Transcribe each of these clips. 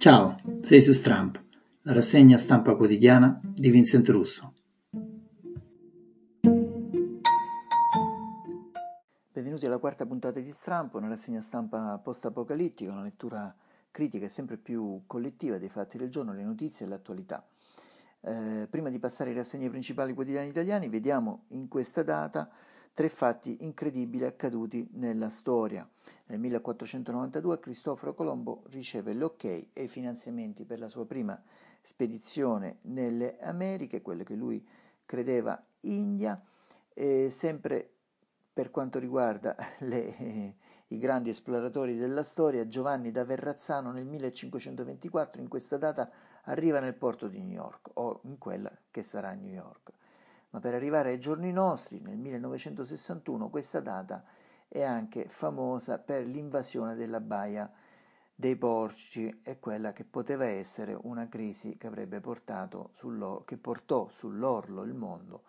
Ciao, sei su Stramp, la rassegna stampa quotidiana di Vincent Russo. Benvenuti alla quarta puntata di Stramp, una rassegna stampa post-apocalittica, una lettura critica e sempre più collettiva dei fatti del giorno, le notizie e l'attualità. Eh, prima di passare ai rassegne principali quotidiani italiani, vediamo in questa data tre fatti incredibili accaduti nella storia. Nel 1492 Cristoforo Colombo riceve l'ok e i finanziamenti per la sua prima spedizione nelle Americhe, quelle che lui credeva India, e sempre per quanto riguarda le, i grandi esploratori della storia, Giovanni da Verrazzano nel 1524 in questa data arriva nel porto di New York o in quella che sarà New York ma per arrivare ai giorni nostri, nel 1961, questa data è anche famosa per l'invasione della baia dei porci e quella che poteva essere una crisi che, che portò sull'orlo il mondo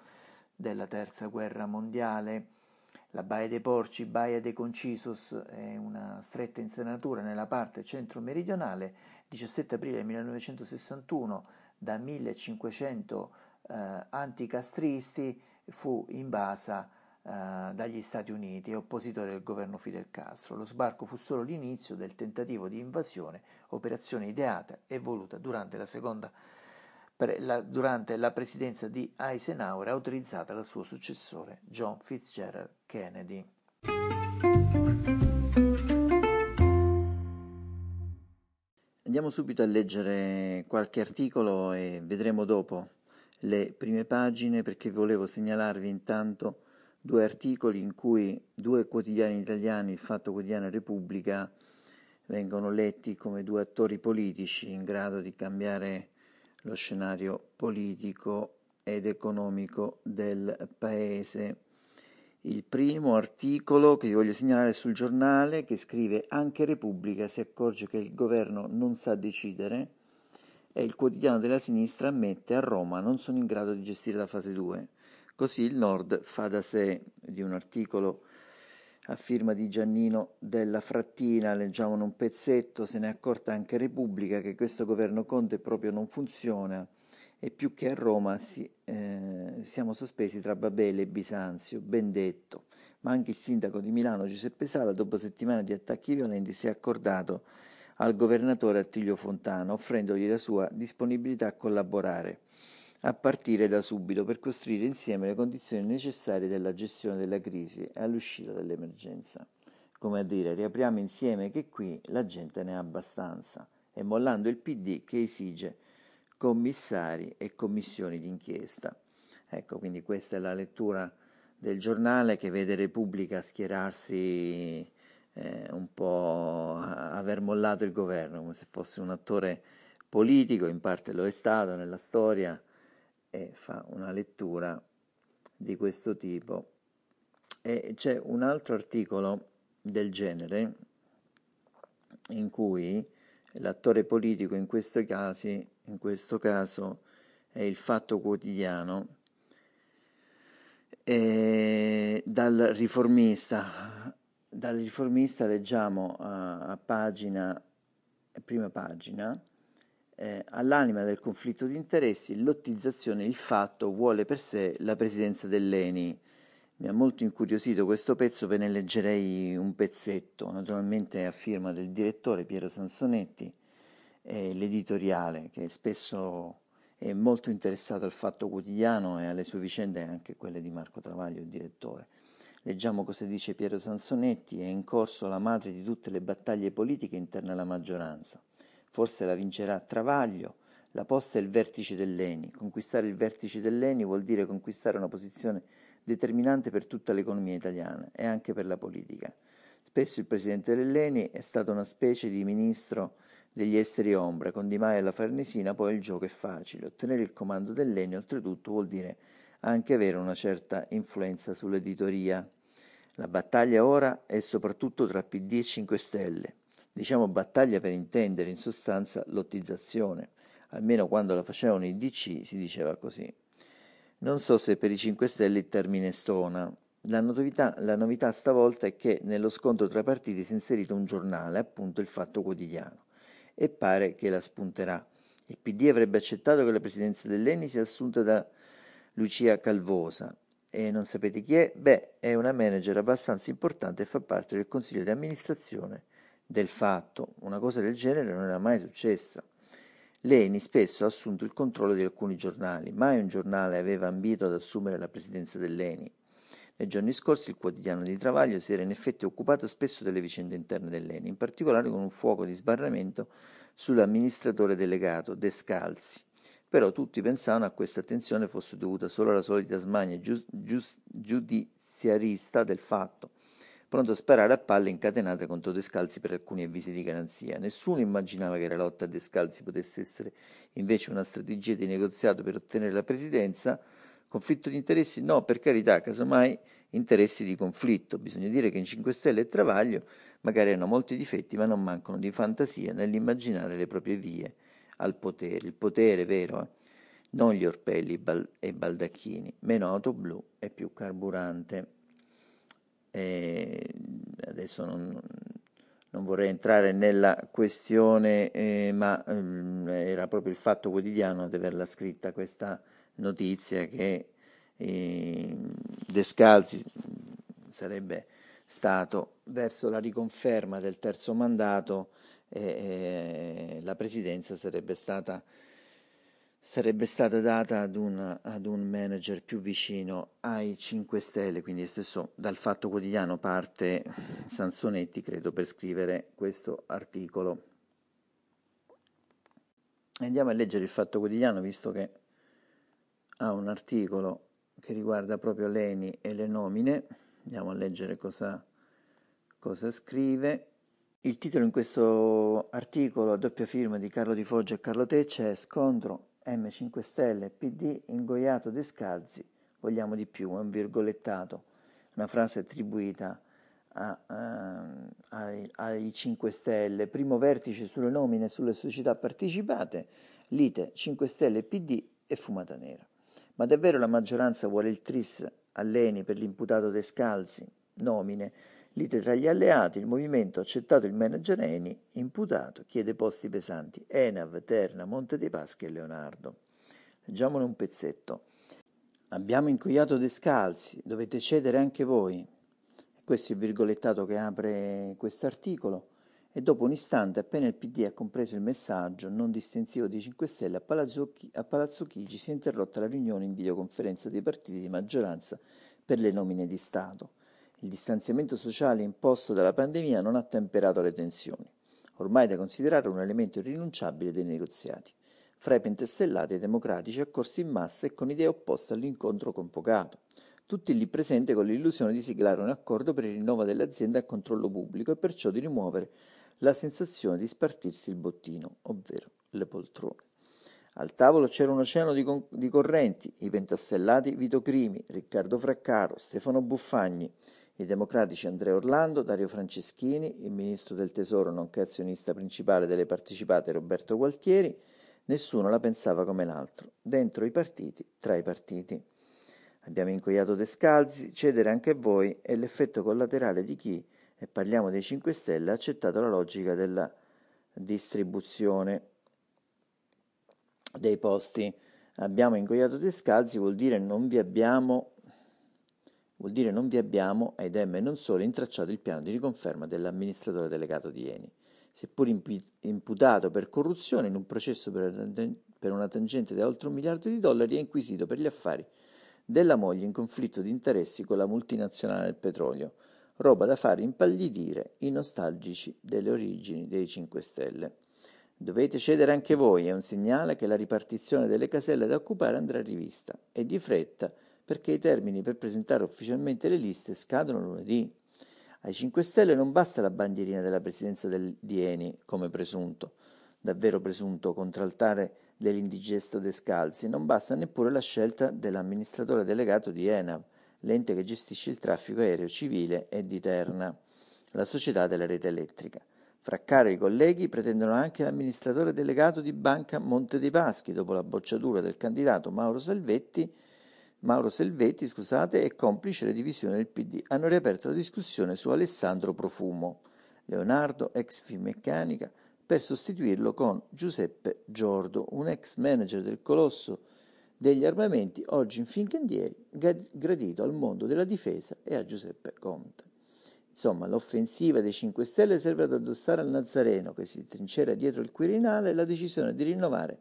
della terza guerra mondiale. La Baia dei Porci, Baia dei Concisos, è una stretta insenatura nella parte centro-meridionale. 17 aprile 1961, da 1500 eh, anticastristi fu invasa eh, dagli Stati Uniti e oppositore del governo Fidel Castro. Lo sbarco fu solo l'inizio del tentativo di invasione, operazione ideata e voluta durante la seconda durante la presidenza di Eisenhower autorizzata dal suo successore John Fitzgerald Kennedy. Andiamo subito a leggere qualche articolo e vedremo dopo le prime pagine perché volevo segnalarvi intanto due articoli in cui due quotidiani italiani, il Fatto Quotidiano e Repubblica, vengono letti come due attori politici in grado di cambiare lo scenario politico ed economico del paese. Il primo articolo che vi voglio segnalare è sul giornale che scrive anche Repubblica si accorge che il governo non sa decidere e il quotidiano della sinistra ammette a Roma non sono in grado di gestire la fase 2. Così il Nord fa da sé di un articolo a firma di Giannino della Frattina, leggiamo un pezzetto, se ne è accorta anche Repubblica che questo governo Conte proprio non funziona e più che a Roma si, eh, siamo sospesi tra Babele e Bisanzio, ben detto. Ma anche il sindaco di Milano Giuseppe Sala, dopo settimane di attacchi violenti, si è accordato al governatore Attilio Fontana, offrendogli la sua disponibilità a collaborare, a partire da subito, per costruire insieme le condizioni necessarie della gestione della crisi e all'uscita dall'emergenza. Come a dire, riapriamo insieme che qui la gente ne ha abbastanza, e mollando il PD che esige commissari e commissioni d'inchiesta. Ecco, quindi questa è la lettura del giornale che vede Repubblica schierarsi eh, un po' aver mollato il governo, come se fosse un attore politico, in parte lo è stato nella storia, e fa una lettura di questo tipo. E c'è un altro articolo del genere in cui l'attore politico in, casi, in questo caso è il Fatto Quotidiano, e dal riformista dal riformista leggiamo a, a pagina, prima pagina, eh, all'anima del conflitto di interessi, lottizzazione, il fatto vuole per sé la presidenza dell'ENI. Mi ha molto incuriosito questo pezzo, ve ne leggerei un pezzetto, naturalmente a firma del direttore Piero Sansonetti, e l'editoriale che spesso è molto interessato al fatto quotidiano e alle sue vicende, anche quelle di Marco Travaglio, il direttore. Leggiamo cosa dice Piero Sansonetti, è in corso la madre di tutte le battaglie politiche interne alla maggioranza. Forse la vincerà Travaglio, la posta è il vertice dell'ENI. Conquistare il vertice dell'ENI vuol dire conquistare una posizione determinante per tutta l'economia italiana e anche per la politica. Spesso il presidente dell'ENI è stato una specie di ministro degli esteri ombra, con Di Maio e la Farnesina poi il gioco è facile. Ottenere il comando dell'ENI oltretutto vuol dire anche avere una certa influenza sull'editoria. La battaglia ora è soprattutto tra PD e 5 Stelle. Diciamo battaglia per intendere in sostanza lottizzazione, almeno quando la facevano i DC si diceva così. Non so se per i 5 Stelle il termine stona. La novità, la novità stavolta è che nello scontro tra partiti si è inserito un giornale, appunto il Fatto Quotidiano. e pare che la spunterà. Il PD avrebbe accettato che la presidenza dell'ENI sia assunta da Lucia Calvosa. E non sapete chi è? Beh, è una manager abbastanza importante e fa parte del consiglio di amministrazione del fatto. Una cosa del genere non era mai successa. Leni spesso ha assunto il controllo di alcuni giornali, mai un giornale aveva ambito ad assumere la presidenza dell'ENI. Nei giorni scorsi il quotidiano di Travaglio si era in effetti occupato spesso delle vicende interne dell'ENI, in particolare con un fuoco di sbarramento sull'amministratore delegato Descalzi. Però tutti pensavano a questa attenzione fosse dovuta solo alla solita smania gius- gius- giudiziarista del fatto, pronto a sparare a palle incatenate contro Descalzi per alcuni avvisi di garanzia. Nessuno immaginava che la lotta a Descalzi potesse essere invece una strategia di negoziato per ottenere la presidenza. Conflitto di interessi? No, per carità, casomai interessi di conflitto. Bisogna dire che in 5 Stelle e Travaglio magari hanno molti difetti, ma non mancano di fantasia nell'immaginare le proprie vie al potere. Il potere vero, eh? non gli orpelli e i baldacchini, meno auto blu e più carburante. E adesso non, non, vorrei entrare nella questione, eh, ma eh, era proprio il fatto quotidiano di averla scritta questa notizia che eh, Descalzi sarebbe stato verso la riconferma del terzo mandato e la presidenza sarebbe stata, sarebbe stata data ad un, ad un, manager più vicino ai 5 Stelle, quindi stesso dal Fatto Quotidiano parte Sansonetti, credo, per scrivere questo articolo. Andiamo a leggere il Fatto Quotidiano, visto che ha un articolo che riguarda proprio Leni e le nomine. Andiamo a leggere cosa, cosa scrive. Il titolo in questo articolo a doppia firma di Carlo Di Foggia e Carlo Tecce è Scontro M5 Stelle PD ingoiato Descalzi, vogliamo di più, è un virgolettato, una frase attribuita a, a, ai, ai 5 Stelle, primo vertice sulle nomine e sulle società partecipate, lite 5 Stelle PD e fumata nera. Ma davvero la maggioranza vuole il tris all'Eni per l'imputato Descalzi? Nomine Lite tra gli alleati, il movimento ha accettato il manager Eni, imputato, chiede posti pesanti. Enav, Terna, Monte dei Paschi e Leonardo. Leggiamone un pezzetto. Abbiamo incoiato Descalzi, dovete cedere anche voi. Questo è il virgolettato che apre questo articolo. E dopo un istante, appena il PD ha compreso il messaggio non distensivo di 5 Stelle, a Palazzo, a Palazzo Chigi si è interrotta la riunione in videoconferenza dei partiti di maggioranza per le nomine di Stato. Il distanziamento sociale imposto dalla pandemia non ha temperato le tensioni, ormai da considerare un elemento irrinunciabile dei negoziati, fra i pentestellati e i democratici accorsi in massa e con idee opposte all'incontro convocato, tutti lì presenti con l'illusione di siglare un accordo per il rinnovo dell'azienda a controllo pubblico e perciò di rimuovere la sensazione di spartirsi il bottino, ovvero le poltrone. Al tavolo c'era un oceano di, con- di correnti, i pentastellati Vito Crimi, Riccardo Fraccaro, Stefano Buffagni, i democratici Andrea Orlando, Dario Franceschini, il ministro del Tesoro nonché azionista principale delle partecipate Roberto Gualtieri, nessuno la pensava come l'altro, dentro i partiti, tra i partiti. Abbiamo incoiato Descalzi, cedere anche voi è l'effetto collaterale di chi, e parliamo dei 5 Stelle, ha accettato la logica della distribuzione dei posti. Abbiamo ingoiato Descalzi vuol dire non vi abbiamo vuol dire non vi abbiamo, ed e non solo, intracciato il piano di riconferma dell'amministratore delegato di Eni, seppur imputato per corruzione in un processo per una tangente da oltre un miliardo di dollari, è inquisito per gli affari della moglie in conflitto di interessi con la multinazionale del petrolio, roba da fare impallidire i nostalgici delle origini dei 5 Stelle. Dovete cedere anche voi, è un segnale che la ripartizione delle caselle da occupare andrà rivista, e di fretta, perché i termini per presentare ufficialmente le liste scadono lunedì. Ai 5 Stelle non basta la bandierina della presidenza del, di Eni, come presunto, davvero presunto contraltare dell'indigesto Descalzi, non basta neppure la scelta dell'amministratore delegato di ENAV, l'ente che gestisce il traffico aereo civile e di Terna, la società della rete elettrica. Fraccaro e i colleghi pretendono anche l'amministratore delegato di Banca Monte dei Paschi, dopo la bocciatura del candidato Mauro Salvetti, Mauro Selvetti, scusate, è complice le divisioni del PD. Hanno riaperto la discussione su Alessandro Profumo. Leonardo, ex Finmeccanica, per sostituirlo con Giuseppe Giordo, un ex manager del colosso degli armamenti, oggi in Fincandieri, gradito al mondo della difesa e a Giuseppe Conte. Insomma, l'offensiva dei 5 Stelle serve ad addossare al Nazareno, che si trincera dietro il Quirinale, la decisione di rinnovare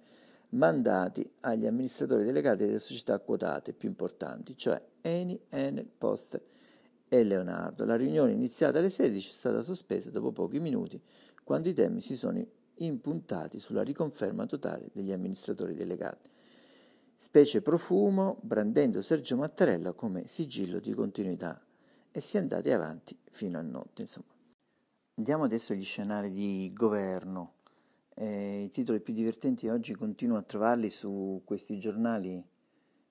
mandati agli amministratori delegati delle società quotate più importanti, cioè Eni, Enel, Poste e Leonardo. La riunione iniziata alle 16 è stata sospesa dopo pochi minuti quando i temi si sono impuntati sulla riconferma totale degli amministratori delegati, specie profumo, brandendo Sergio Mattarella come sigillo di continuità e si è andati avanti fino a notte. Insomma. Andiamo adesso agli scenari di governo. Eh, I titoli più divertenti oggi continuo a trovarli su questi giornali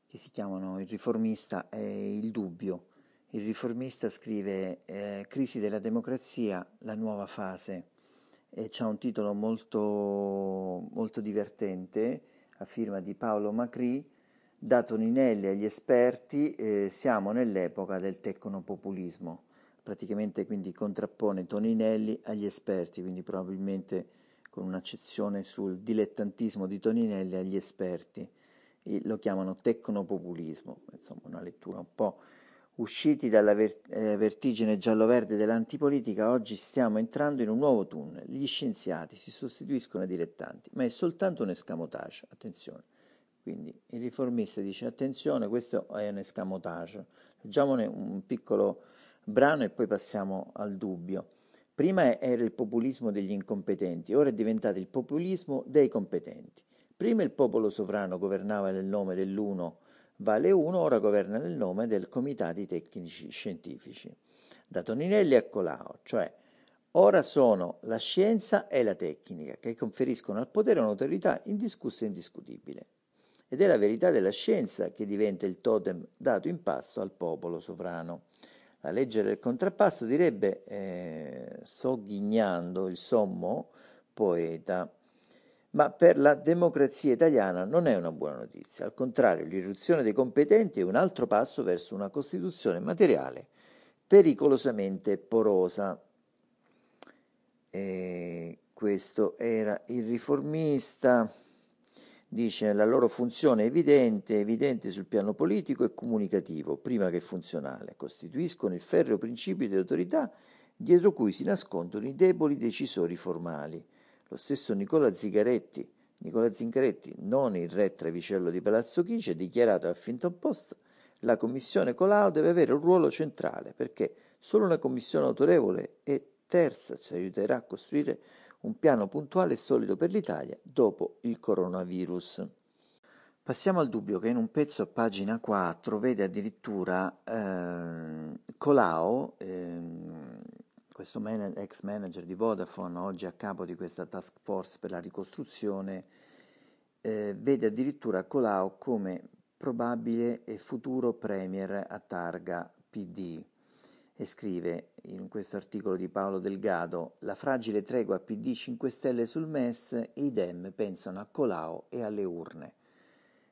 che si chiamano Il Riformista e Il Dubbio. Il Riformista scrive eh, Crisi della democrazia, la nuova fase e c'è un titolo molto, molto divertente a firma di Paolo Macri, da Toninelli agli esperti, eh, siamo nell'epoca del tecnopopulismo, praticamente quindi contrappone Toninelli agli esperti, quindi probabilmente con un'accezione sul dilettantismo di Toninelli agli esperti, e lo chiamano tecnopopulismo, insomma una lettura un po' Usciti dalla ver- eh, vertigine giallo-verde dell'antipolitica, oggi stiamo entrando in un nuovo tunnel. Gli scienziati si sostituiscono ai dilettanti, ma è soltanto un escamotage, attenzione. Quindi il riformista dice attenzione, questo è un escamotage. Leggiamone un piccolo brano e poi passiamo al dubbio. Prima era il populismo degli incompetenti, ora è diventato il populismo dei competenti. Prima il popolo sovrano governava nel nome dell'uno Vale 1 ora governa nel nome del Comitati Tecnici Scientifici, da Toninelli a Colau, cioè ora sono la scienza e la tecnica che conferiscono al potere un'autorità indiscussa e indiscutibile. Ed è la verità della scienza che diventa il totem dato in pasto al popolo sovrano. La legge del contrappasso direbbe, eh, sogghignando il sommo poeta, ma per la democrazia italiana non è una buona notizia. Al contrario, l'irruzione dei competenti è un altro passo verso una Costituzione materiale pericolosamente porosa. E questo era il riformista, dice la loro funzione evidente, evidente sul piano politico e comunicativo, prima che funzionale, costituiscono il ferreo principio di autorità dietro cui si nascondono i deboli decisori formali. Lo stesso Nicola Zingaretti, Nicola Zingaretti, non il re Trevicello di Palazzo Chigi, ha dichiarato a Finton Post la commissione Colau deve avere un ruolo centrale perché solo una commissione autorevole e terza ci aiuterà a costruire un piano puntuale e solido per l'Italia dopo il coronavirus. Passiamo al dubbio che in un pezzo a pagina 4 vede addirittura eh, Colau, eh, questo man- ex manager di Vodafone, oggi a capo di questa task force per la ricostruzione, eh, vede addirittura Colau come probabile e futuro premier a targa PD e scrive in questo articolo di Paolo Delgado la fragile tregua PD 5 Stelle sul MES e i Dem pensano a Colau e alle urne.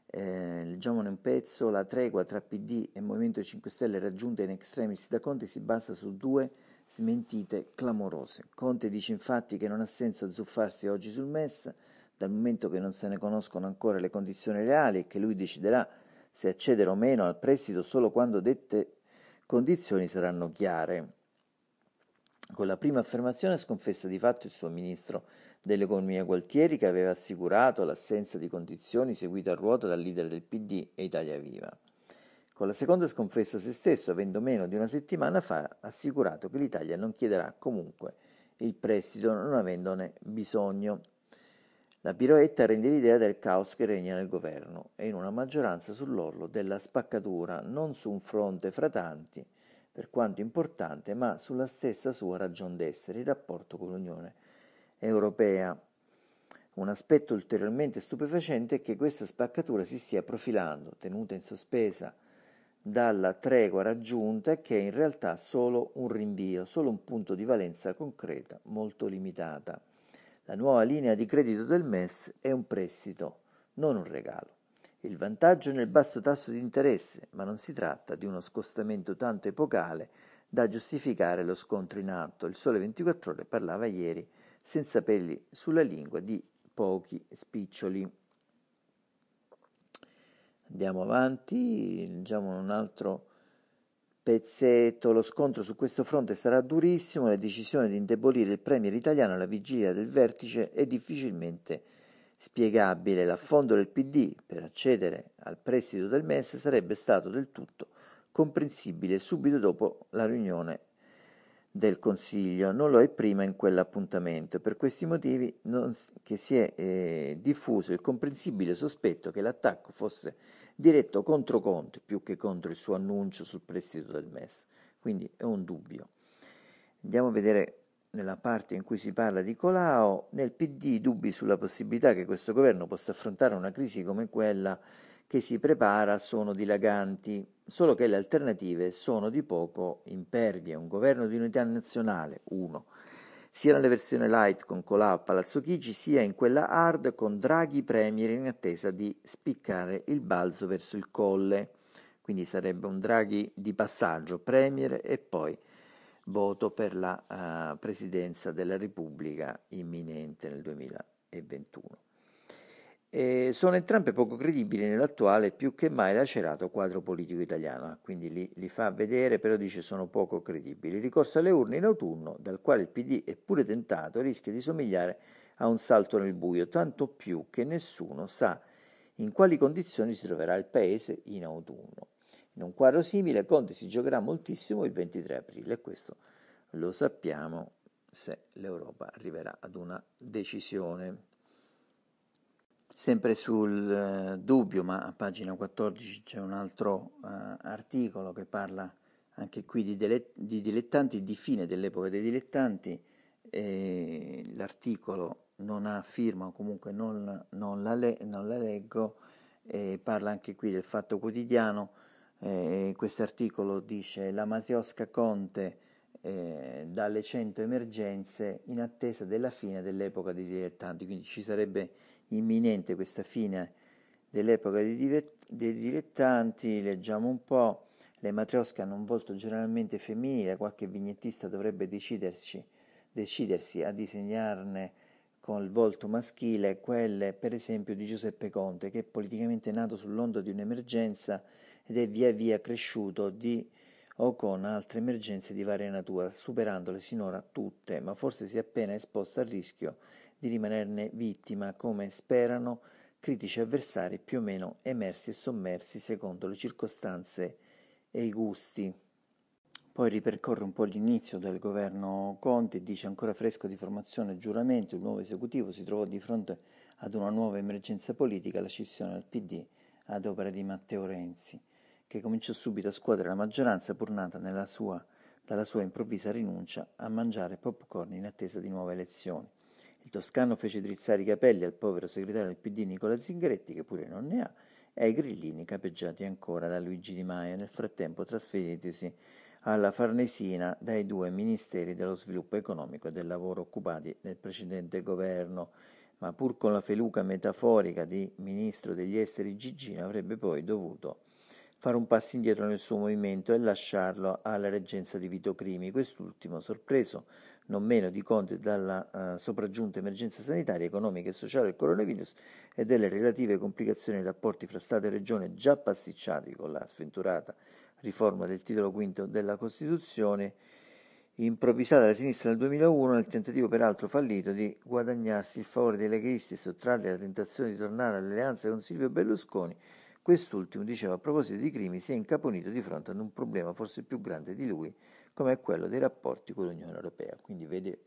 Eh, leggiamone un pezzo, la tregua tra PD e Movimento 5 Stelle raggiunta in extremis da Conte si basa su due smentite clamorose. Conte dice infatti che non ha senso azzuffarsi oggi sul MES, dal momento che non se ne conoscono ancora le condizioni reali e che lui deciderà se accedere o meno al prestito solo quando dette condizioni saranno chiare. Con la prima affermazione sconfessa di fatto il suo ministro dell'economia Gualtieri che aveva assicurato l'assenza di condizioni seguite a ruota dal leader del PD e Italia Viva. Con la seconda sconfessa se stesso, avendo meno di una settimana fa assicurato che l'Italia non chiederà comunque il prestito non avendone bisogno. La piroetta rende l'idea del caos che regna nel governo e in una maggioranza sull'orlo della spaccatura, non su un fronte fra tanti, per quanto importante, ma sulla stessa sua ragion d'essere, il rapporto con l'Unione Europea. Un aspetto ulteriormente stupefacente è che questa spaccatura si stia profilando, tenuta in sospesa dalla tregua raggiunta che è in realtà solo un rinvio, solo un punto di valenza concreta molto limitata. La nuova linea di credito del MES è un prestito, non un regalo. Il vantaggio è nel basso tasso di interesse, ma non si tratta di uno scostamento tanto epocale da giustificare lo scontro in atto. Il Sole 24 ore parlava ieri senza peli sulla lingua di pochi spiccioli. Andiamo avanti, leggiamo un altro pezzetto. Lo scontro su questo fronte sarà durissimo. La decisione di indebolire il premier italiano alla vigilia del vertice è difficilmente spiegabile. L'affondo del PD per accedere al prestito del MES sarebbe stato del tutto comprensibile subito dopo la riunione del Consiglio, non lo è prima in quell'appuntamento. Per questi motivi non, che si è eh, diffuso il comprensibile sospetto che l'attacco fosse diretto contro Conte più che contro il suo annuncio sul prestito del MES. Quindi è un dubbio. Andiamo a vedere nella parte in cui si parla di Colau, nel PD dubbi sulla possibilità che questo governo possa affrontare una crisi come quella che si prepara sono dilaganti, solo che le alternative sono di poco impervie. Un governo di unità nazionale, uno, sia nella versione light con Colau a Palazzo Chigi, sia in quella hard con Draghi Premier in attesa di spiccare il balzo verso il colle. Quindi sarebbe un Draghi di passaggio, Premier e poi voto per la uh, presidenza della Repubblica imminente nel 2021. E sono entrambe poco credibili nell'attuale più che mai lacerato quadro politico italiano, quindi li, li, fa vedere, però dice sono poco credibili. Il ricorso alle urne in autunno, dal quale il PD è pure tentato, rischia di somigliare a un salto nel buio, tanto più che nessuno sa in quali condizioni si troverà il Paese in autunno. In un quadro simile Conte si giocherà moltissimo il 23 aprile e questo lo sappiamo se l'Europa arriverà ad una decisione. Sempre sul eh, dubbio, ma a pagina 14 c'è un altro eh, articolo che parla anche qui di, dele- di, dilettanti, di fine dell'epoca dei dilettanti. E l'articolo non ha firma o comunque non, non, la, le- non la, leggo, parla anche qui del fatto quotidiano. Eh, questo articolo dice la Matriosca Conte eh, dalle 100 emergenze in attesa della fine dell'epoca dei dilettanti, quindi ci sarebbe imminente questa fine dell'epoca dei, dilettanti, leggiamo un po', le matriosche hanno un volto generalmente femminile, qualche vignettista dovrebbe decidersi, decidersi a disegnarne con il volto maschile quelle per esempio di Giuseppe Conte che è politicamente nato sull'onda di un'emergenza ed è via via cresciuto di o con altre emergenze di varia natura, superandole sinora tutte, ma forse si è appena esposto al rischio di rimanerne vittima, come sperano critici avversari più o meno emersi e sommersi secondo le circostanze e i gusti. Poi ripercorre un po' l'inizio del governo Conte dice ancora fresco di formazione e giuramenti, il nuovo esecutivo si trovò di fronte ad una nuova emergenza politica, la scissione del PD ad opera di Matteo Renzi, che cominciò subito a scuotere la maggioranza pur nata sua, dalla sua improvvisa rinuncia a mangiare popcorn in attesa di nuove elezioni. Il toscano fece drizzare i capelli al povero segretario del PD Nicola Zingaretti, che pure non ne ha, e ai grillini capeggiati ancora da Luigi Di Maio, nel frattempo trasferitisi alla Farnesina dai due ministeri dello sviluppo economico e del lavoro occupati nel precedente governo, ma pur con la feluca metaforica di ministro degli esteri Gigino avrebbe poi dovuto fare un passo indietro nel suo movimento e lasciarlo alla reggenza di Vito Crimi, quest'ultimo sorpreso non meno di Conte dalla uh, sopraggiunta emergenza sanitaria, economica e sociale del coronavirus e delle relative complicazioni dei rapporti fra Stato e Regione già pasticciati con la sventurata riforma del titolo quinto della Costituzione, improvvisata dalla sinistra nel 2001 nel tentativo peraltro fallito di guadagnarsi il favore dei leghisti e sottrarli alla tentazione di tornare all'alleanza con Silvio Berlusconi, quest'ultimo, diceva a proposito di crimi, si è incaponito di fronte ad un problema forse più grande di lui, come è quello dei rapporti con l'Unione Europea. Quindi vede,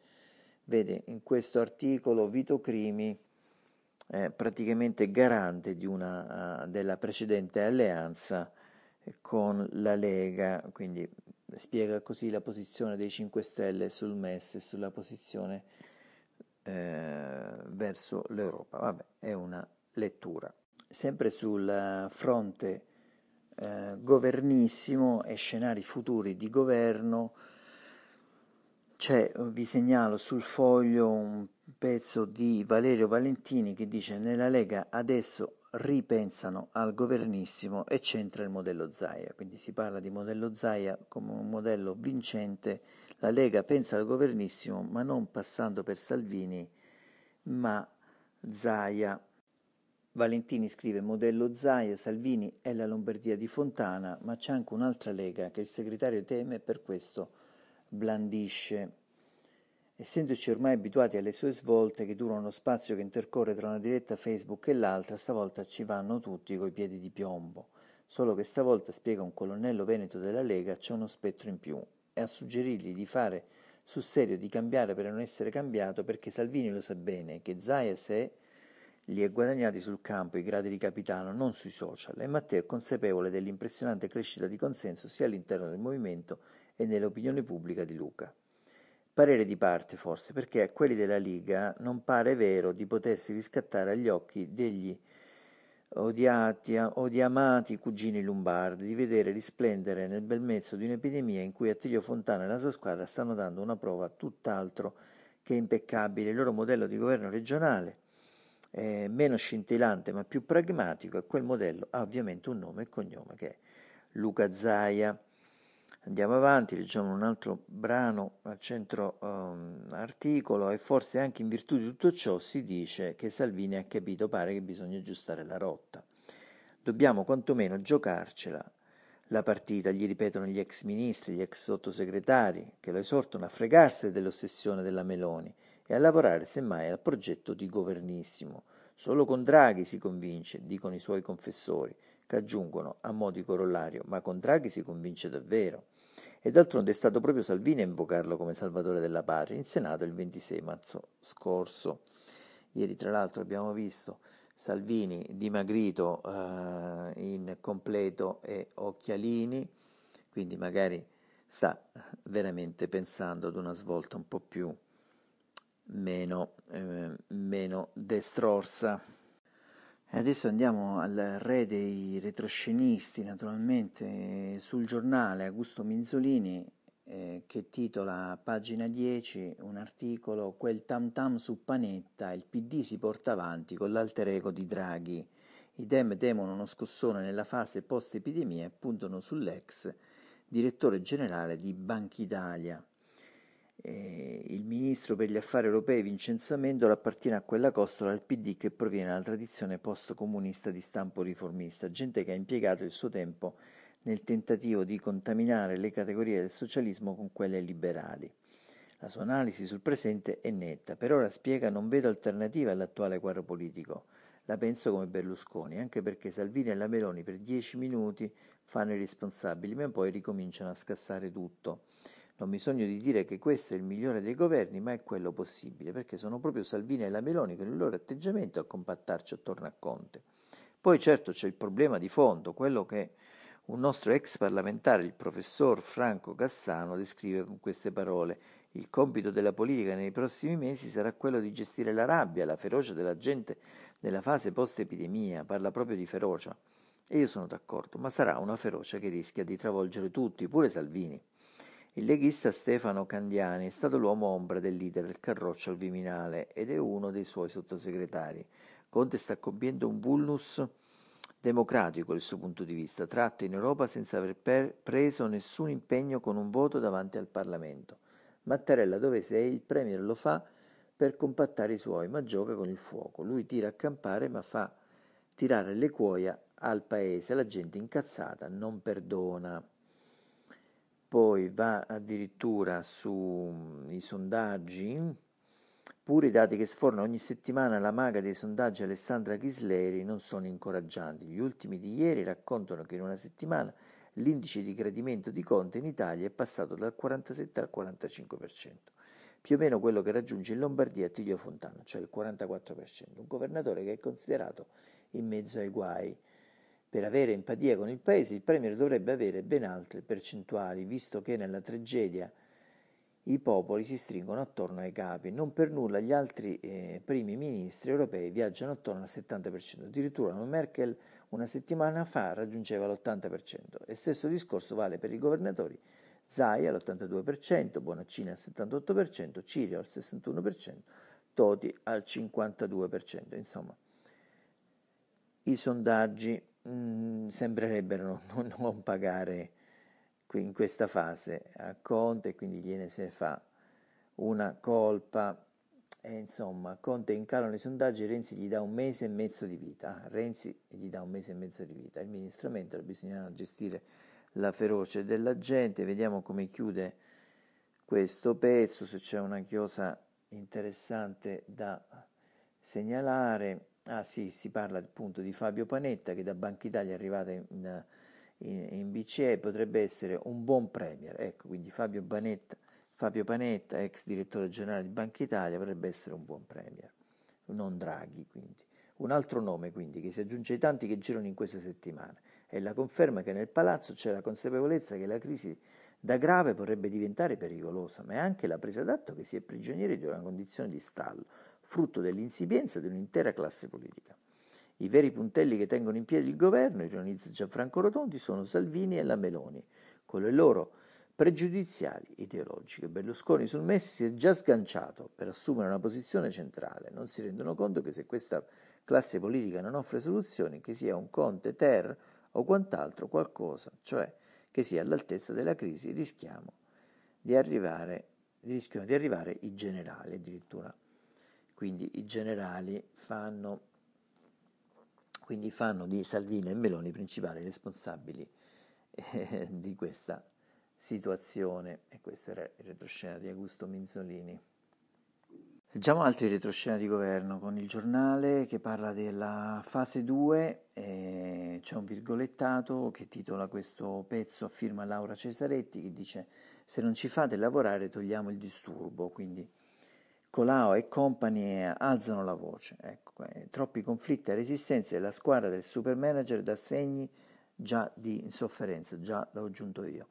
vede in questo articolo Vito Crimi eh, praticamente garante una, uh, della precedente alleanza con la Lega, quindi spiega così la posizione dei 5 Stelle sul MES e sulla posizione eh, verso l'Europa. Vabbè, è una lettura. Sempre sul fronte eh, governissimo e scenari futuri di governo. C'è, vi segnalo sul foglio un pezzo di Valerio Valentini che dice nella Lega adesso ripensano al governissimo e c'entra il modello Zaia, quindi si parla di modello Zaia come un modello vincente, La Lega pensa al governissimo, ma non passando per Salvini, ma Zaia. Valentini scrive modello Zaia, Salvini è la Lombardia di Fontana, ma c'è anche un'altra Lega che il segretario teme e per questo blandisce. Essendoci ormai abituati alle sue svolte che durano uno spazio che intercorre tra una diretta Facebook e l'altra, stavolta ci vanno tutti coi piedi di piombo. Solo che stavolta, spiega un colonnello veneto della Lega, c'è uno spettro in più e a suggerirgli di fare sul serio di cambiare per non essere cambiato perché Salvini lo sa bene che Zayas è li è guadagnati sul campo i gradi di capitano, non sui social, e Matteo è consapevole dell'impressionante crescita di consenso sia all'interno del movimento e nell'opinione pubblica di Luca. Parere di parte forse, perché a quelli della Liga non pare vero di potersi riscattare agli occhi degli odiati, odiamati cugini lombardi, di vedere risplendere nel bel mezzo di un'epidemia in cui Attilio Fontana e la sua squadra stanno dando una prova tutt'altro che impeccabile. Il loro modello di governo regionale è meno scintillante ma più pragmatico e quel modello ha ovviamente un nome e cognome che è Luca Zaia. Andiamo avanti, leggiamo un altro brano al centro um, articolo e forse anche in virtù di tutto ciò si dice che Salvini ha capito, pare che bisogna aggiustare la rotta. Dobbiamo quantomeno giocarcela la partita, gli ripetono gli ex ministri, gli ex sottosegretari, che lo esortano a fregarsi dell'ossessione della Meloni e a lavorare semmai al progetto di governissimo. Solo con Draghi si convince, dicono i suoi confessori, che aggiungono a mo' di corollario, ma con Draghi si convince davvero. E d'altronde è stato proprio Salvini a invocarlo come salvatore della patria in Senato il 26 marzo scorso. Ieri tra l'altro abbiamo visto Salvini dimagrito eh, in completo e occhialini, quindi magari sta veramente pensando ad una svolta un po' più meno, eh, meno destrorsa. E adesso andiamo al re dei retroscenisti, naturalmente, sul giornale Augusto Minzolini eh, che titola pagina 10 un articolo Quel tam tam su Panetta, il PD si porta avanti con l'alter ego di Draghi. I Dem temono uno scossone nella fase post-epidemia e puntano sull'ex direttore generale di Banca Italia. Eh, il ministro per gli affari europei Vincenzo Amendola appartiene a quella costola del PD che proviene dalla tradizione post-comunista di stampo riformista, gente che ha impiegato il suo tempo nel tentativo di contaminare le categorie del socialismo con quelle liberali. La sua analisi sul presente è netta, per ora spiega non vedo alternative all'attuale quadro politico. La penso come Berlusconi, anche perché Salvini e la Meloni per dieci minuti fanno i responsabili, ma poi ricominciano a scassare tutto. Non bisogna di dire che questo è il migliore dei governi, ma è quello possibile, perché sono proprio Salvini e la Meloni con il loro atteggiamento a compattarci attorno a Conte. Poi certo c'è il problema di fondo, quello che un nostro ex parlamentare, il professor Franco Cassano, descrive con queste parole il compito della politica nei prossimi mesi sarà quello di gestire la rabbia, la ferocia della gente nella fase post-epidemia, parla proprio di ferocia. E io sono d'accordo, ma sarà una ferocia che rischia di travolgere tutti, pure Salvini. Il leghista Stefano Candiani è stato l'uomo ombra del leader del Carroccio al Viminale ed è uno dei suoi sottosegretari. Conte sta compiendo un vulnus democratico il suo punto di vista, tratta in Europa senza aver per- preso nessun impegno con un voto davanti al Parlamento. Mattarella dove sei, il Premier lo fa per compattare i suoi, ma gioca con il fuoco. Lui tira a campare, ma fa tirare le cuoia al paese. La gente incazzata non perdona poi va addirittura sui sondaggi, pure i dati che sforna ogni settimana la maga dei sondaggi Alessandra Ghisleri non sono incoraggianti. Gli ultimi di ieri raccontano che in una settimana l'indice di gradimento di Conte in Italia è passato dal 47 al 45%, più o meno quello che raggiunge in Lombardia Attilio Fontana, cioè il 44%, un governatore che è considerato in mezzo ai guai. Per avere empatia con il paese, il Premier dovrebbe avere ben altre percentuali, visto che nella tragedia i popoli si stringono attorno ai capi. Non per nulla gli altri eh, primi ministri europei viaggiano attorno al 70%. Addirittura Merkel una settimana fa raggiungeva l'80%. E stesso discorso vale per i governatori. Zai all'82%, Bonaccini al 78%, Cirio al 61%, Toti al 52%. Insomma, i sondaggi mh, mm, sembrerebbero non, non, pagare in questa fase a Conte, quindi gliene se fa una colpa. E insomma, Conte in calo nei sondaggi, Renzi gli dà un mese e mezzo di vita. Renzi gli dà un mese e mezzo di vita. Il ministramento bisogna gestire la feroce della gente. Vediamo come chiude questo pezzo, se c'è una chiosa interessante da segnalare. Ah sì, si parla appunto di Fabio Panetta che da Banca Italia è arrivato in, in, in BCE, potrebbe essere un buon premier. Ecco, quindi Fabio Panetta, Fabio Panetta, ex direttore generale di Banca Italia, potrebbe essere un buon premier, non Draghi quindi. Un altro nome quindi che si aggiunge ai tanti che girano in queste settimane è la conferma che nel palazzo c'è la consapevolezza che la crisi da grave potrebbe diventare pericolosa, ma è anche la presa d'atto che si è prigionieri di una condizione di stallo, frutto dell'insipienza di un'intera classe politica. I veri puntelli che tengono in piedi il governo, ironizza Gianfranco Rotondi, sono Salvini e la Meloni, con le loro pregiudiziali ideologiche. Berlusconi sul Messi si è già sganciato per assumere una posizione centrale. Non si rendono conto che se questa classe politica non offre soluzioni, che sia un Conte Ter o quant'altro qualcosa, cioè che sia all'altezza della crisi, rischiamo di arrivare, rischiano di arrivare i generali addirittura. Quindi i generali fanno, quindi fanno di Salvini e Meloni i principali responsabili eh, di questa situazione e questa era il retroscena di Augusto Minzolini. Leggiamo altri retroscena di governo con il giornale che parla della fase 2, eh, c'è un virgolettato che titola questo pezzo a firma Laura Cesaretti che dice se non ci fate lavorare togliamo il disturbo, quindi Colao e compagni alzano la voce, ecco, eh, troppi conflitti e resistenze della squadra del super manager da segni già di insofferenza, già l'ho aggiunto io.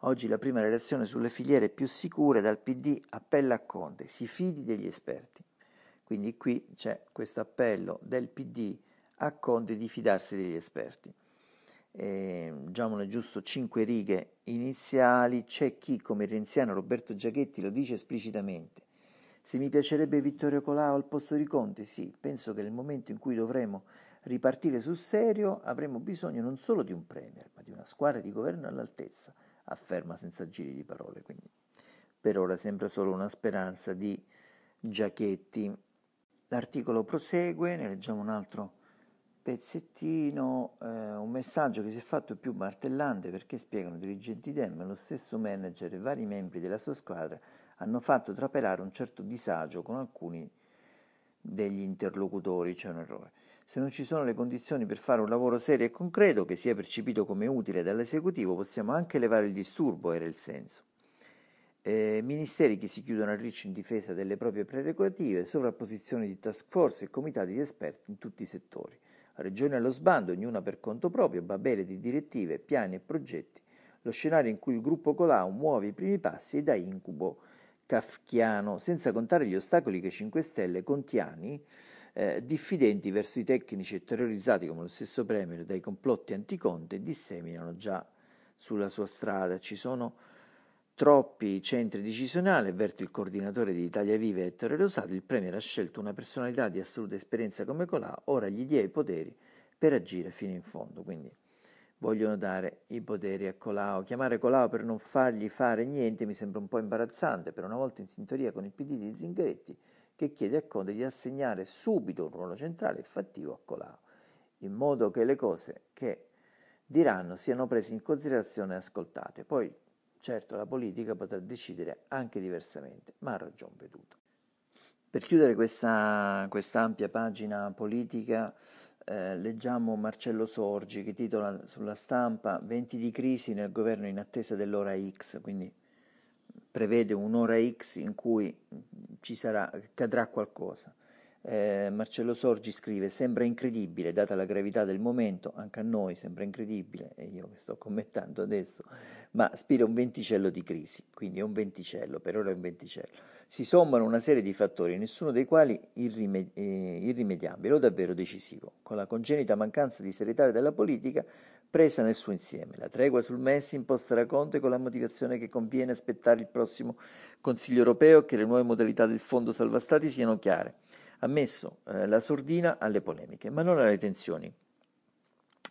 Oggi la prima relazione sulle filiere più sicure dal PD appella a Conte, si fidi degli esperti. Quindi qui c'è questo appello del PD a Conte di fidarsi degli esperti. Eh, diciamone giusto cinque righe iniziali, c'è chi come il renziano Roberto Giachetti lo dice esplicitamente. Se mi piacerebbe Vittorio Colau al posto di Conte, sì, penso che nel momento in cui dovremo ripartire sul serio avremo bisogno non solo di un premier, ma di una squadra di governo all'altezza afferma senza giri di parole. Quindi per ora sembra solo una speranza di Giachetti. L'articolo prosegue, ne leggiamo un altro pezzettino, eh, un messaggio che si è fatto più martellante perché spiegano dirigenti Dem, lo stesso manager e vari membri della sua squadra hanno fatto trapelare un certo disagio con alcuni degli interlocutori, c'è un errore. Se non ci sono le condizioni per fare un lavoro serio e concreto che sia percepito come utile dall'esecutivo, possiamo anche levare il disturbo, era il senso. Eh, ministeri che si chiudono a riccio in difesa delle proprie prerogative, sovrapposizioni di task force e comitati di esperti in tutti i settori. Regioni allo sbando, ognuna per conto proprio, babele di direttive, piani e progetti, lo scenario in cui il gruppo Colau muove i primi passi è da incubo kafkiano, senza contare gli ostacoli che i 5 Stelle contiani eh, diffidenti verso i tecnici e terrorizzati come lo stesso Premier dai complotti anticonte disseminano già sulla sua strada. Ci sono troppi centri decisionali, avverte il coordinatore di Italia Viva Ettore Rosato, il Premier ha scelto una personalità di assoluta esperienza come Colà, ora gli dia i poteri per agire fino in fondo. Quindi vogliono dare i poteri a Colau. Chiamare Colau per non fargli fare niente mi sembra un po' imbarazzante, per una volta in sintonia con il PD di Zingaretti che chiede a Conte di assegnare subito un ruolo centrale e fattivo a Colau, in modo che le cose che diranno siano prese in considerazione e ascoltate. Poi, certo, la politica potrà decidere anche diversamente, ma ha ragion veduto. Per chiudere questa ampia pagina politica, eh, leggiamo Marcello Sorgi che titola sulla stampa 20 di crisi nel governo in attesa dell'ora X, quindi prevede un'ora X in cui ci sarà, cadrà qualcosa. Eh, Marcello Sorgi scrive: Sembra incredibile, data la gravità del momento, anche a noi sembra incredibile, e io che sto commentando adesso, ma spira un venticello di crisi, quindi è un venticello, per ora è un venticello. Si sommano una serie di fattori, nessuno dei quali irrimed- eh, irrimediabile o davvero decisivo. Con la congenita mancanza di serietà della politica, presa nel suo insieme. La tregua sul MES imposta da Conte con la motivazione che conviene aspettare il prossimo Consiglio europeo e che le nuove modalità del Fondo Salva Stati siano chiare. Ha messo eh, la sordina alle polemiche, ma non alle tensioni.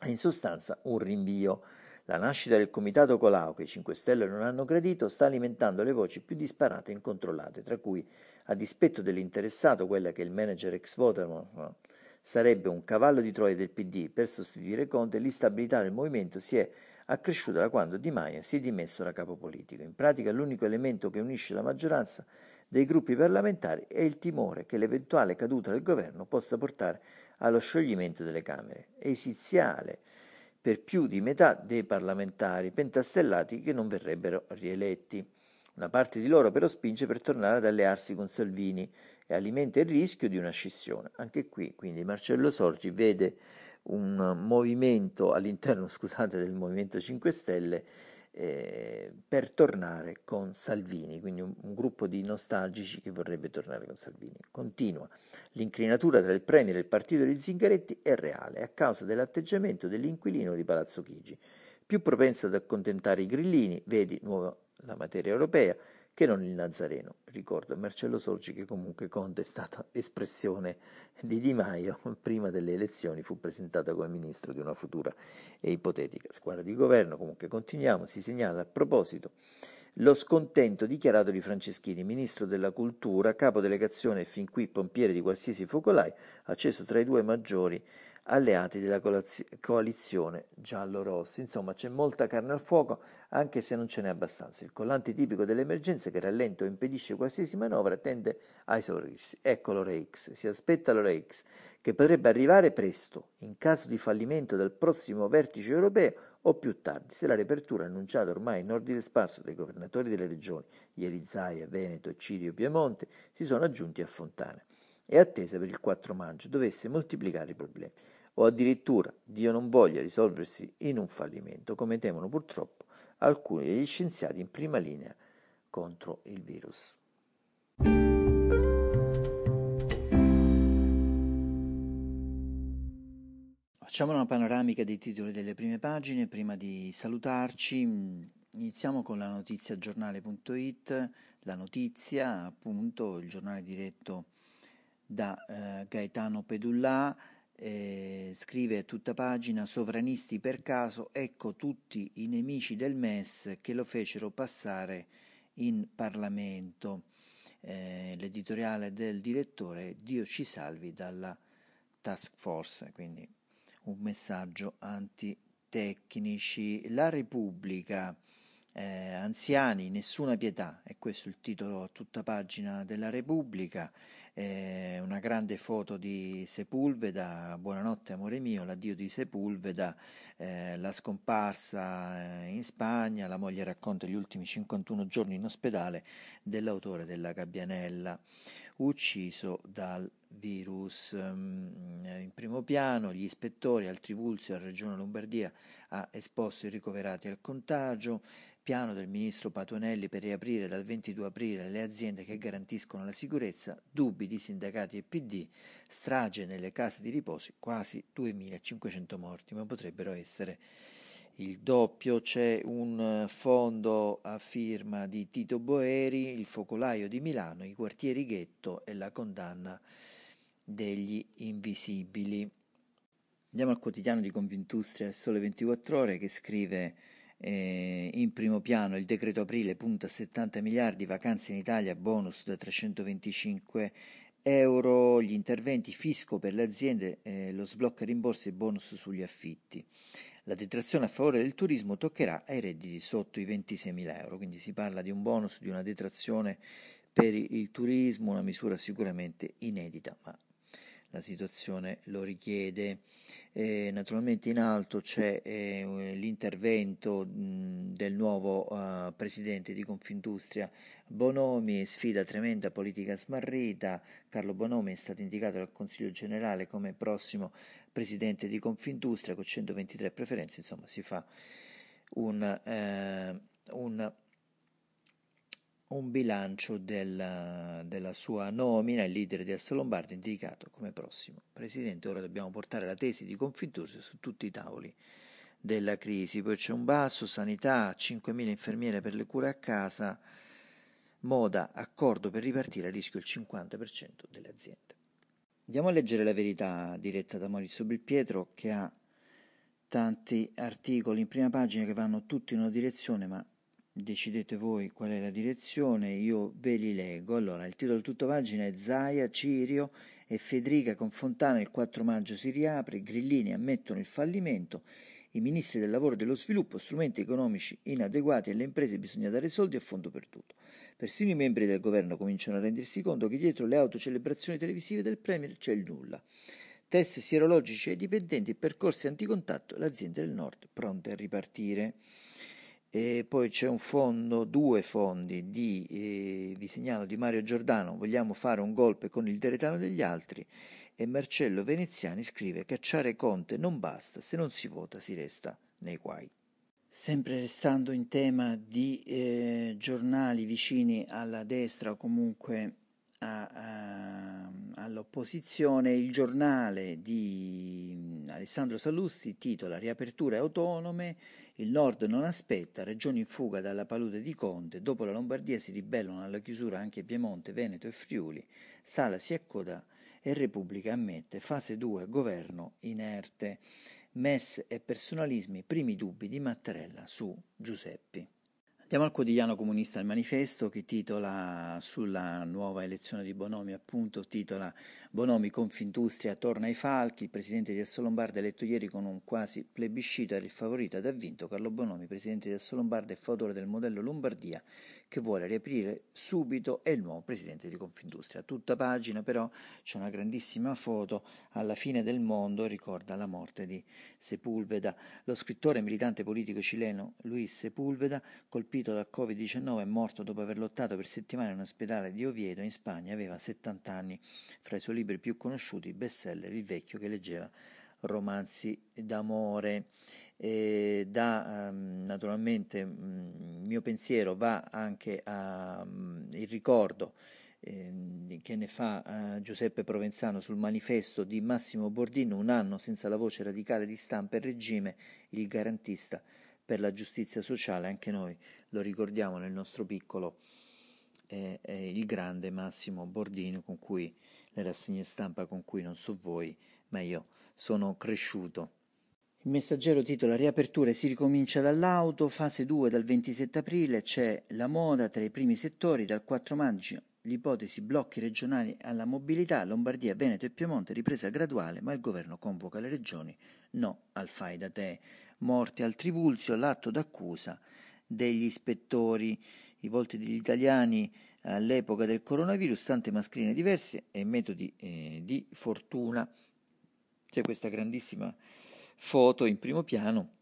È in sostanza un rinvio. La nascita del comitato Colau, che i 5 Stelle non hanno gradito, sta alimentando le voci più disparate e incontrollate, tra cui, a dispetto dell'interessato, quella che il manager ex Voterman sarebbe un cavallo di Troia del PD per sostituire Conte, l'instabilità del movimento si è accresciuta da quando Di Maio si è dimesso da capo politico. In pratica l'unico elemento che unisce la maggioranza dei gruppi parlamentari è il timore che l'eventuale caduta del governo possa portare allo scioglimento delle Camere. Esiziale per più di metà dei parlamentari pentastellati che non verrebbero rieletti. Una parte di loro però spinge per tornare ad allearsi con Salvini e alimenta il rischio di una scissione. Anche qui, quindi, Marcello Sorgi vede un movimento all'interno, scusate, del Movimento 5 Stelle eh, per tornare con Salvini, quindi un, un, gruppo di nostalgici che vorrebbe tornare con Salvini. Continua. L'inclinatura tra il Premier e il partito di Zingaretti è reale a causa dell'atteggiamento dell'inquilino di Palazzo Chigi, più propenso ad accontentare i grillini, vedi nuova la materia europea, che non il Nazareno. Ricordo Marcello Sorgi che comunque Conte è stata espressione di Di Maio, prima delle elezioni fu presentato come ministro di una futura e ipotetica squadra di governo. Comunque continuiamo, si segnala a proposito lo scontento dichiarato di Franceschini, ministro della cultura, capo delegazione e fin qui pompiere di qualsiasi focolai, acceso tra i due maggiori alleati della coalizione giallo-rossa. Insomma, c'è molta carne al fuoco, anche se non ce n'è abbastanza. Il collante tipico delle emergenze che rallenta o impedisce qualsiasi manovra tende a esaurirsi. Ecco l'ora X, si aspetta l'ora X, che potrebbe arrivare presto, in caso di fallimento del prossimo vertice europeo o più tardi, se la riapertura annunciata ormai in ordine sparso dai governatori delle regioni, ieri Zaia, Veneto, Cirio, Piemonte, si sono aggiunti a Fontana. È attesa per il 4 maggio dovesse moltiplicare i problemi o addirittura Dio non voglia risolversi in un fallimento, come temono purtroppo alcuni degli scienziati in prima linea contro il virus. Facciamo una panoramica dei titoli delle prime pagine prima di salutarci. Iniziamo con la notizia giornale.it, la notizia appunto, il giornale diretto da eh, Gaetano Pedullà eh, scrive a tutta pagina sovranisti per caso, ecco tutti i nemici del MES che lo fecero passare in Parlamento. Eh, l'editoriale del direttore Dio ci salvi dalla task force, quindi un messaggio antitecnici. La Repubblica, eh, anziani, nessuna pietà, è questo il titolo a tutta pagina della Repubblica eh, una grande foto di Sepulveda, buonanotte amore mio, l'addio di Sepulveda, eh, la scomparsa eh, in Spagna, la moglie racconta gli ultimi 51 giorni in ospedale dell'autore della Gabbianella, ucciso dal virus. Mm, in primo piano gli ispettori al Trivulzio, a Regione Lombardia, ha esposto i ricoverati al contagio, piano del ministro Patuanelli per riaprire dal 22 aprile le aziende che garantiscono la sicurezza, dubbi di sindacati e PD, strage nelle case di riposo, quasi 2.500 morti, ma potrebbero essere il doppio. C'è un fondo a firma di Tito Boeri, il focolaio di Milano, i quartieri ghetto e la condanna degli invisibili. Andiamo al quotidiano di Confindustria, il Sole 24 Ore, che scrive eh, in primo piano il decreto aprile punta a 70 miliardi, vacanze in Italia, bonus da 325 euro, gli interventi fisco per le aziende, eh, lo sblocca rimborsi e bonus sugli affitti. La detrazione a favore del turismo toccherà ai redditi sotto i 26 mila euro, quindi si parla di un bonus, di una detrazione per il turismo, una misura sicuramente inedita, ma la situazione lo richiede. Eh, naturalmente in alto c'è eh, l'intervento mh, del nuovo uh, presidente di Confindustria Bonomi, sfida tremenda politica smarrita. Carlo Bonomi è stato indicato dal Consiglio generale come prossimo presidente di Confindustria con 123 preferenze, insomma si fa un, eh, un un bilancio della, della, sua nomina, il leader di Asso Lombardi indicato come prossimo presidente. Ora dobbiamo portare la tesi di Confindustria su tutti i tavoli della crisi. Poi c'è un basso, sanità, 5.000 infermiere per le cure a casa, moda, accordo per ripartire a rischio il 50% delle aziende. Andiamo a leggere la verità diretta da Maurizio Belpietro che ha tanti articoli in prima pagina che vanno tutti in una direzione, ma decidete voi qual è la direzione, io ve li leggo. Allora, il titolo di tutta pagina è Zaia, Cirio e Federica con Fontana il 4 maggio si riapre, grillini ammettono il fallimento, i ministri del lavoro e dello sviluppo, strumenti economici inadeguati alle imprese bisogna dare soldi a fondo perduto. Persino i membri del governo cominciano a rendersi conto che dietro le autocelebrazioni televisive del Premier c'è il nulla. Test sierologici ai dipendenti, percorsi anticontatto, le aziende del nord pronte a ripartire. E poi c'è un fondo, due fondi di, eh, vi segnalo, di Mario Giordano, vogliamo fare un golpe con il deretano degli altri, e Marcello Veneziani scrive cacciare Conte non basta, se non si vota si resta nei guai. Sempre restando in tema di eh, giornali vicini alla destra o comunque a, a, all'opposizione, il giornale di Alessandro Sallusti titola Riaperture autonome, il nord non aspetta, regioni in fuga dalla palude di Conte, dopo la Lombardia si ribellano alla chiusura anche Piemonte, Veneto e Friuli, Sala si accoda e Repubblica ammette, fase 2, governo inerte, MES e personalismi, primi dubbi di Mattarella su Giuseppi. Andiamo al quotidiano comunista Il Manifesto che titola sulla nuova elezione di Bonomi, appunto, titola Bonomi Confindustria torna ai falchi, il presidente di Assolombarda eletto ieri con un quasi plebiscito era il favorito ed ha vinto Carlo Bonomi, presidente di Assolombarda e fautore del modello Lombardia che vuole riaprire subito è il nuovo presidente di Confindustria. Tutta pagina però c'è una grandissima foto alla fine del mondo, ricorda la morte di Sepulveda. Lo scrittore e militante politico cileno Luis Sepulveda, colpito dal Covid-19 è morto dopo aver lottato per settimane in un ospedale di Oviedo in Spagna, aveva 70 anni. Fra i suoi libri più conosciuti, bestseller Il vecchio che leggeva romanzi d'amore. E da um, naturalmente um, il mio pensiero va anche al um, ricordo eh, che ne fa uh, Giuseppe Provenzano sul manifesto di Massimo Bordino, un anno senza la voce radicale di stampa e regime, il garantista per la giustizia sociale, anche noi lo ricordiamo nel nostro piccolo, eh, eh, il grande Massimo Bordino con cui le rassegne stampa con cui non so voi, ma io sono cresciuto. Il messaggero titola Riaperture si ricomincia dall'auto, fase 2 dal 27 aprile, c'è la moda tra i primi settori, dal 4 maggio l'ipotesi blocchi regionali alla mobilità, Lombardia, Veneto e Piemonte ripresa graduale, ma il governo convoca le regioni, no al fai da te, morti al Trivulzio, l'atto d'accusa degli ispettori, i volti degli italiani all'epoca del coronavirus, tante mascherine diverse e metodi eh, di fortuna. C'è questa grandissima foto in primo piano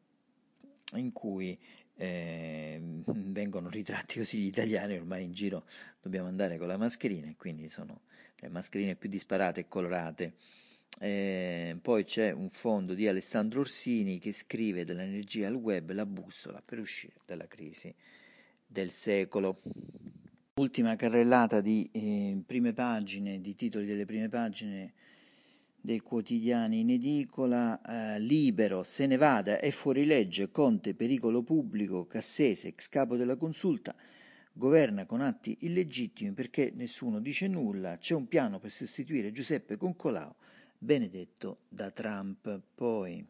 in cui eh, vengono ritratti così gli italiani ormai in giro dobbiamo andare con la mascherina quindi sono le mascherine più disparate e colorate. Eh, poi c'è un fondo di Alessandro Orsini che scrive dell'energia al web la bussola per uscire dalla crisi del secolo ultima carrellata di eh, prime pagine di titoli delle prime pagine dei quotidiani in edicola, eh, Libero, se ne vada, è fuori legge, Conte, pericolo pubblico, Cassese, ex capo della consulta, governa con atti illegittimi perché nessuno dice nulla, c'è un piano per sostituire Giuseppe con Colau, benedetto da Trump. Poi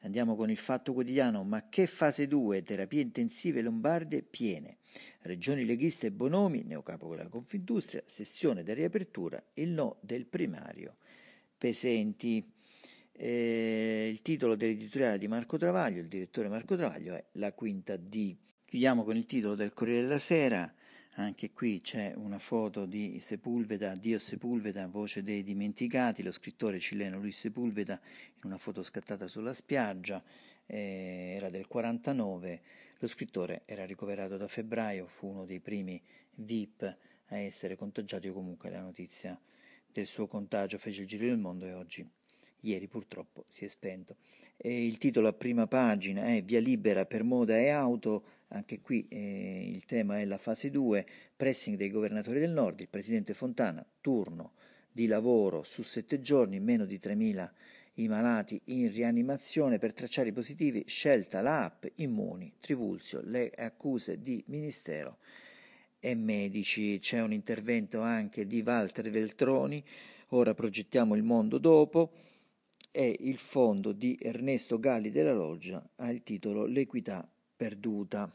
andiamo con il fatto quotidiano, ma che fase 2, terapie intensive lombardie piene, regioni leghiste e Bonomi, neocapo della Confindustria, sessione di riapertura, il no del primario pesenti. Eh, il titolo dell'editoriale di Marco Travaglio, il direttore Marco Travaglio, è La quinta D. Chiudiamo con il titolo del Corriere della Sera. Anche qui c'è una foto di Sepulveda, Dio Sepulveda, voce dei dimenticati, lo scrittore cileno Luis Sepulveda, in una foto scattata sulla spiaggia, eh, era del 49, lo scrittore era ricoverato da febbraio, fu uno dei primi VIP a essere contagiato, comunque la notizia del suo contagio fece il giro del mondo e oggi, ieri purtroppo, si è spento. E il titolo a prima pagina è Via libera per moda e auto, anche qui eh, il tema è la fase 2, pressing dei governatori del nord, il presidente Fontana, turno di lavoro su sette giorni, meno di 3.000 i malati in rianimazione per tracciare i positivi, scelta la app Immuni, Trivulzio, le accuse di Ministero e medici. C'è un intervento anche di Walter Veltroni, ora progettiamo il mondo dopo, e il fondo di Ernesto Galli della Loggia ha il titolo L'equità perduta.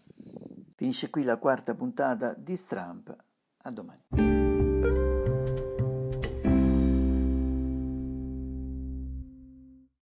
Finisce qui la quarta puntata di Stramp. A domani.